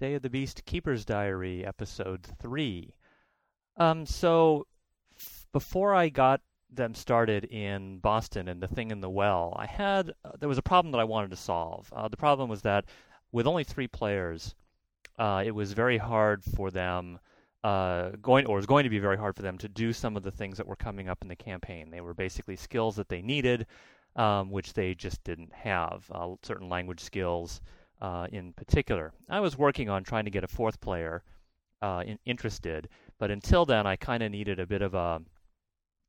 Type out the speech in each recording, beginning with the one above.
Day of the Beast Keeper's Diary, Episode 3. Um, so, f- before I got them started in Boston and the thing in the well, I had uh, there was a problem that I wanted to solve. Uh, the problem was that with only three players, uh, it was very hard for them uh, going or was going to be very hard for them to do some of the things that were coming up in the campaign. They were basically skills that they needed, um, which they just didn't have. Uh, certain language skills, uh, in particular. I was working on trying to get a fourth player uh, in, interested, but until then, I kind of needed a bit of a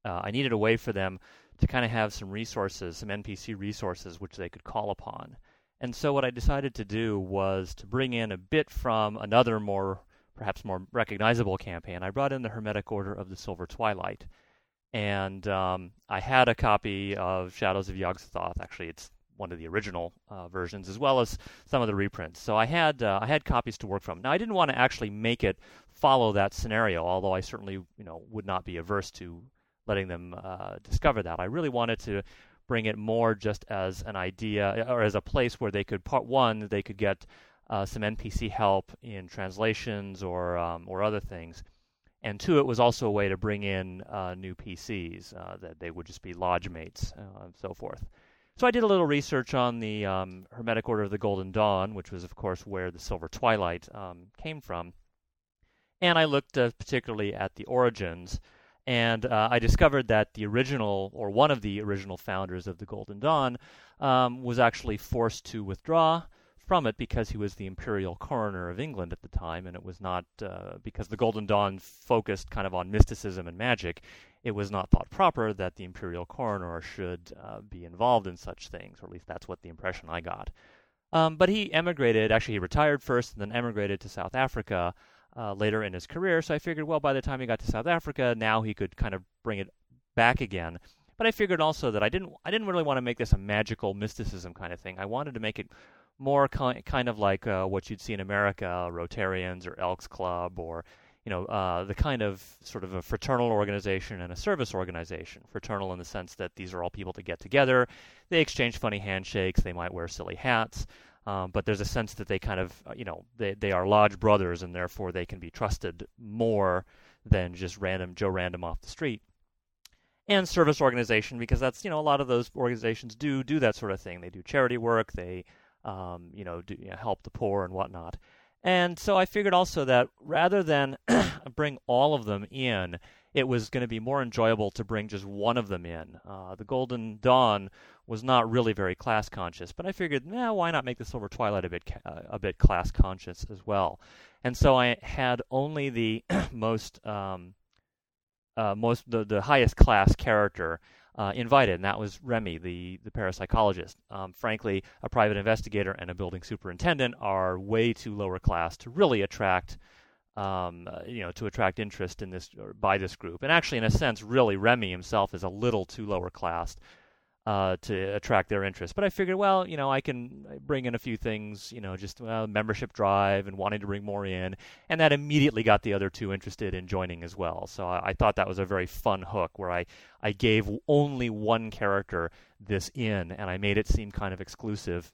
uh, I needed a way for them to kind of have some resources, some NPC resources, which they could call upon. And so what I decided to do was to bring in a bit from another more, perhaps more recognizable campaign. I brought in the Hermetic Order of the Silver Twilight. And um, I had a copy of Shadows of Yog-Sothoth. Actually, it's one of the original uh, versions, as well as some of the reprints. So I had uh, I had copies to work from. Now I didn't want to actually make it follow that scenario, although I certainly you know would not be averse to letting them uh, discover that. I really wanted to bring it more just as an idea or as a place where they could part one they could get uh, some NPC help in translations or um, or other things. And two, it was also a way to bring in uh, new PCs uh, that they would just be lodge mates uh, and so forth. So I did a little research on the um, Hermetic Order of the Golden Dawn, which was, of course, where the Silver Twilight um, came from. And I looked uh, particularly at the origins and uh, I discovered that the original, or one of the original founders of the Golden Dawn, um, was actually forced to withdraw from it because he was the imperial coroner of England at the time, and it was not uh, because the Golden Dawn focused kind of on mysticism and magic. It was not thought proper that the imperial coroner should uh, be involved in such things, or at least that's what the impression I got. Um, but he emigrated. Actually, he retired first, and then emigrated to South Africa uh, later in his career. So I figured, well, by the time he got to South Africa, now he could kind of bring it back again. But I figured also that I didn't I didn't really want to make this a magical mysticism kind of thing. I wanted to make it more ki- kind of like uh, what you'd see in America, Rotarians or Elks Club, or you know uh, the kind of sort of a fraternal organization and a service organization. Fraternal in the sense that these are all people that get together, they exchange funny handshakes, they might wear silly hats. Um, but there's a sense that they kind of, uh, you know, they, they are lodge brothers and therefore they can be trusted more than just random Joe Random off the street. And service organization because that's, you know, a lot of those organizations do do that sort of thing. They do charity work, they, um, you know, do, you know, help the poor and whatnot. And so I figured also that rather than bring all of them in, it was going to be more enjoyable to bring just one of them in. Uh, the Golden Dawn was not really very class conscious, but I figured, nah, why not make the Silver Twilight a bit uh, a bit class conscious as well? And so I had only the most um, uh, most the, the highest class character uh, invited, and that was Remy, the the parapsychologist. Um, frankly, a private investigator and a building superintendent are way too lower class to really attract um, uh, you know, to attract interest in this by this group. And actually, in a sense, really, Remy himself is a little too lower class uh, to attract their interest. But I figured, well, you know, I can bring in a few things, you know, just uh, membership drive and wanting to bring more in, and that immediately got the other two interested in joining as well. So I, I thought that was a very fun hook where I I gave only one character this in, and I made it seem kind of exclusive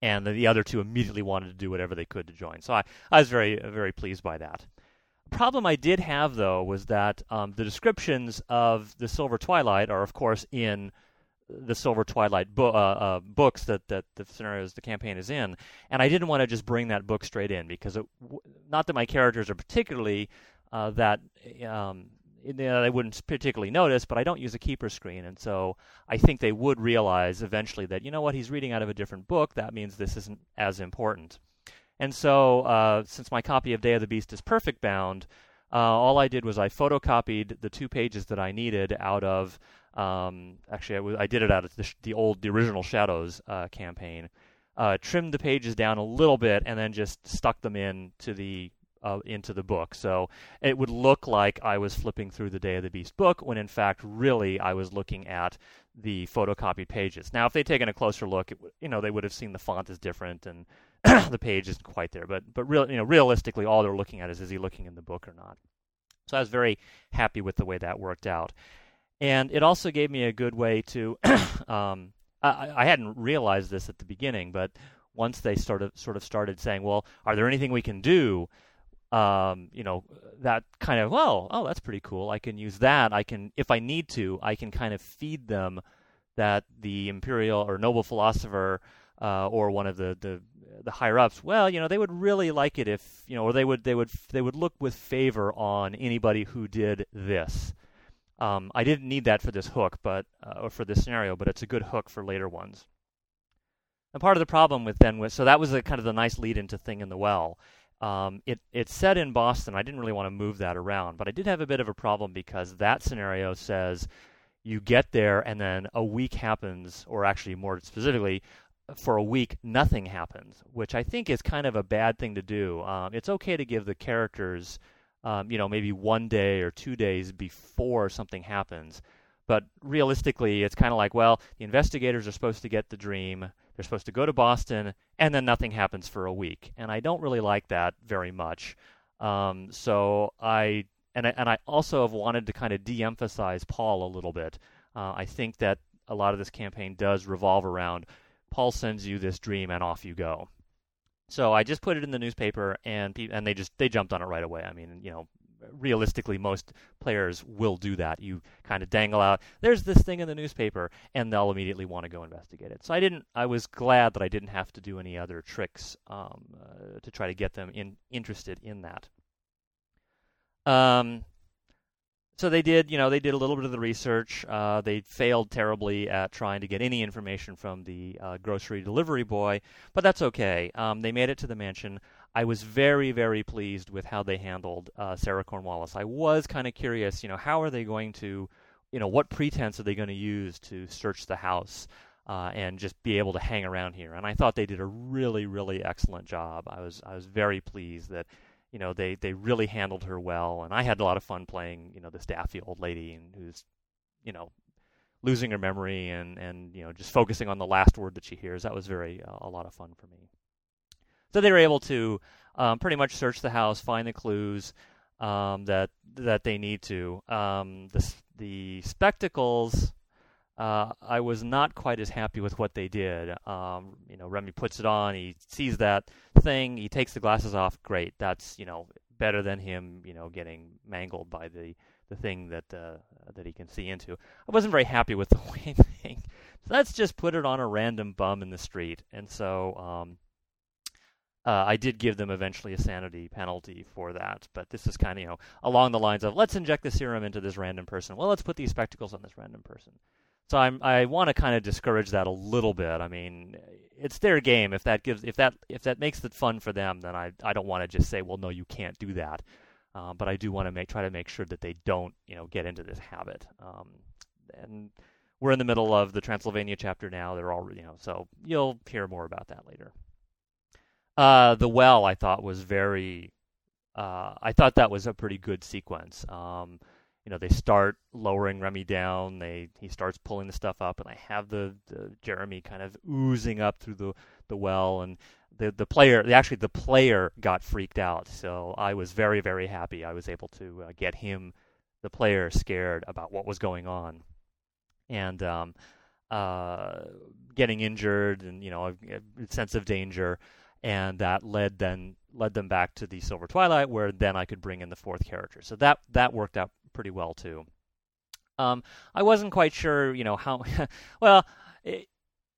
and the other two immediately wanted to do whatever they could to join. So I, I was very very pleased by that. Problem I did have though was that um, the descriptions of the Silver Twilight are of course in the Silver Twilight bo- uh, uh, books that, that the scenarios the campaign is in, and I didn't want to just bring that book straight in because it, not that my characters are particularly uh, that um, you know, they wouldn't particularly notice, but I don't use a keeper screen, and so I think they would realize eventually that you know what he's reading out of a different book. That means this isn't as important. And so, uh, since my copy of Day of the Beast is perfect bound, uh, all I did was I photocopied the two pages that I needed out of. Um, actually, I, w- I did it out of the, sh- the old, the original Shadows uh, campaign. Uh, trimmed the pages down a little bit, and then just stuck them in to the uh, into the book. So it would look like I was flipping through the Day of the Beast book when in fact really I was looking at the photocopied pages. Now if they'd taken a closer look, it, you know they would have seen the font is different and the page isn't quite there. But but real you know realistically all they're looking at is is he looking in the book or not. So I was very happy with the way that worked out. And it also gave me a good way to um, I, I hadn't realized this at the beginning, but once they sort of sort of started saying, well, are there anything we can do? Um, you know, that kind of well, oh, that's pretty cool. I can use that. I can, if I need to, I can kind of feed them that the imperial or noble philosopher uh, or one of the, the the higher ups, well, you know, they would really like it if you know, or they would they would they would look with favor on anybody who did this. Um, I didn't need that for this hook, but uh, or for this scenario, but it's a good hook for later ones. And part of the problem with then was so that was a kind of the nice lead into thing in the well. Um, it it's set in Boston. I didn't really want to move that around, but I did have a bit of a problem because that scenario says you get there and then a week happens, or actually more specifically, for a week nothing happens, which I think is kind of a bad thing to do. Um, it's okay to give the characters, um, you know, maybe one day or two days before something happens. But realistically, it's kind of like, well, the investigators are supposed to get the dream. They're supposed to go to Boston, and then nothing happens for a week. And I don't really like that very much. Um, so I and I, and I also have wanted to kind of de-emphasize Paul a little bit. Uh, I think that a lot of this campaign does revolve around Paul sends you this dream and off you go. So I just put it in the newspaper and and they just they jumped on it right away. I mean, you know, realistically most players will do that. You kind of dangle out, there's this thing in the newspaper and they'll immediately want to go investigate it. So I didn't I was glad that I didn't have to do any other tricks um, uh, to try to get them in interested in that. Um, so they did, you know, they did a little bit of the research. Uh, they failed terribly at trying to get any information from the uh, grocery delivery boy, but that's okay. Um, they made it to the mansion. I was very, very pleased with how they handled uh, Sarah Cornwallis. I was kind of curious, you know, how are they going to, you know, what pretense are they going to use to search the house uh, and just be able to hang around here? And I thought they did a really, really excellent job. I was, I was very pleased that you know they they really handled her well, and I had a lot of fun playing you know this daffy old lady and who's you know losing her memory and and you know just focusing on the last word that she hears. That was very uh, a lot of fun for me. So they were able to um, pretty much search the house, find the clues um, that that they need to. Um, the the spectacles uh, I was not quite as happy with what they did. Um, you know, Remy puts it on, he sees that thing, he takes the glasses off. Great, that's you know better than him, you know, getting mangled by the the thing that uh, that he can see into. I wasn't very happy with the way thing. Let's just put it on a random bum in the street, and so. Um, uh, I did give them eventually a sanity penalty for that, but this is kind of you know along the lines of let's inject the serum into this random person. Well, let's put these spectacles on this random person. So I'm I want to kind of discourage that a little bit. I mean, it's their game. If that gives if that if that makes it fun for them, then I I don't want to just say, well, no, you can't do that. Uh, but I do want to make try to make sure that they don't you know get into this habit. Um, and we're in the middle of the Transylvania chapter now. They're all you know, so you'll hear more about that later. Uh, the well I thought was very. Uh, I thought that was a pretty good sequence. Um, you know they start lowering Remy down. They he starts pulling the stuff up, and I have the, the Jeremy kind of oozing up through the the well, and the the player actually the player got freaked out. So I was very very happy. I was able to uh, get him, the player, scared about what was going on, and um, uh, getting injured, and you know a, a sense of danger, and that led then led them back to the Silver Twilight, where then I could bring in the fourth character. So that that worked out pretty well too. Um, I wasn't quite sure, you know, how well. It,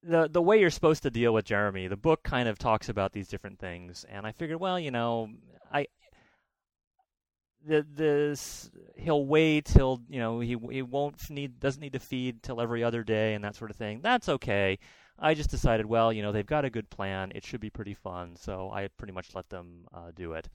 the the way you're supposed to deal with Jeremy, the book kind of talks about these different things, and I figured, well, you know, I the this he'll wait he'll you know he he won't need doesn't need to feed till every other day and that sort of thing. That's okay. I just decided, well, you know, they've got a good plan. It should be pretty fun, so I pretty much let them uh, do it.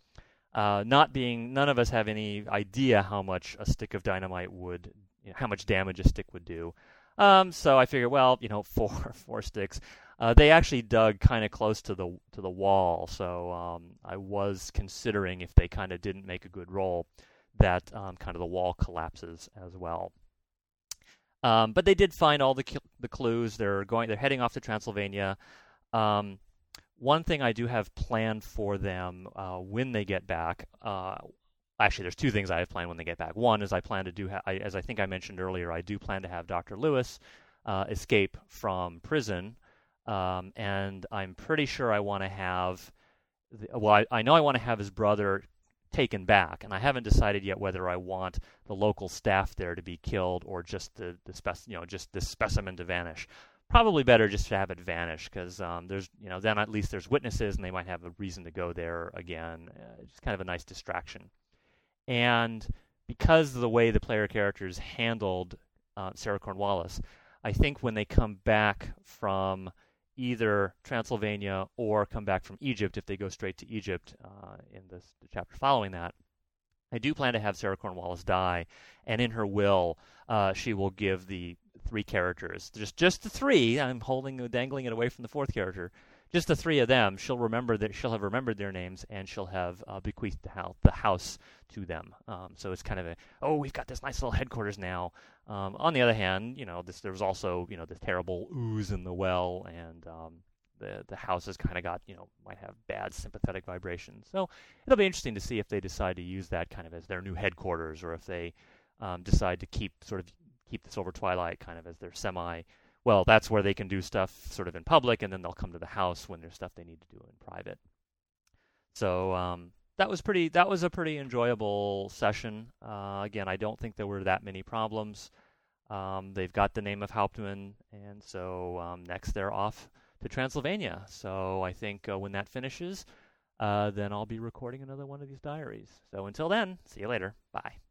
Uh, not being, none of us have any idea how much a stick of dynamite would, you know, how much damage a stick would do. Um, so I figured, well, you know, four four sticks. Uh, they actually dug kind of close to the to the wall, so um, I was considering if they kind of didn't make a good roll, that um, kind of the wall collapses as well. Um, but they did find all the the clues. They're going. They're heading off to Transylvania. Um, one thing I do have planned for them uh, when they get back. Uh, actually, there's two things I have planned when they get back. One is I plan to do, ha- I, as I think I mentioned earlier, I do plan to have Dr. Lewis uh, escape from prison um, and I'm pretty sure I want to have. The, well, I, I know I want to have his brother taken back, and I haven't decided yet whether I want the local staff there to be killed or just the the spec, you know, just the specimen to vanish. Probably better just to have it vanish because um, there's, you know, then at least there's witnesses and they might have a reason to go there again. Uh, just kind of a nice distraction. And because of the way the player characters handled uh, Sarah Cornwallis, I think when they come back from either Transylvania or come back from Egypt, if they go straight to Egypt uh, in this, the chapter following that, I do plan to have Sarah Cornwallis die, and in her will, uh, she will give the three characters, just just the three. I'm holding, dangling it away from the fourth character just the three of them, she'll remember that she'll have remembered their names and she'll have uh, bequeathed the house, the house to them. Um, so it's kind of a oh, we've got this nice little headquarters now. Um, on the other hand, you know, this, there was also you know the terrible ooze in the well, and um, the the house has kind of got you know might have bad sympathetic vibrations. So it'll be interesting to see if they decide to use that kind of as their new headquarters, or if they um, decide to keep sort of keep the Silver Twilight kind of as their semi well, that's where they can do stuff sort of in public, and then they'll come to the house when there's stuff they need to do in private. So um, that was pretty. That was a pretty enjoyable session. Uh, again, I don't think there were that many problems. Um, they've got the name of Hauptmann, and so um, next they're off to Transylvania. So I think uh, when that finishes, uh, then I'll be recording another one of these diaries. So until then, see you later. Bye.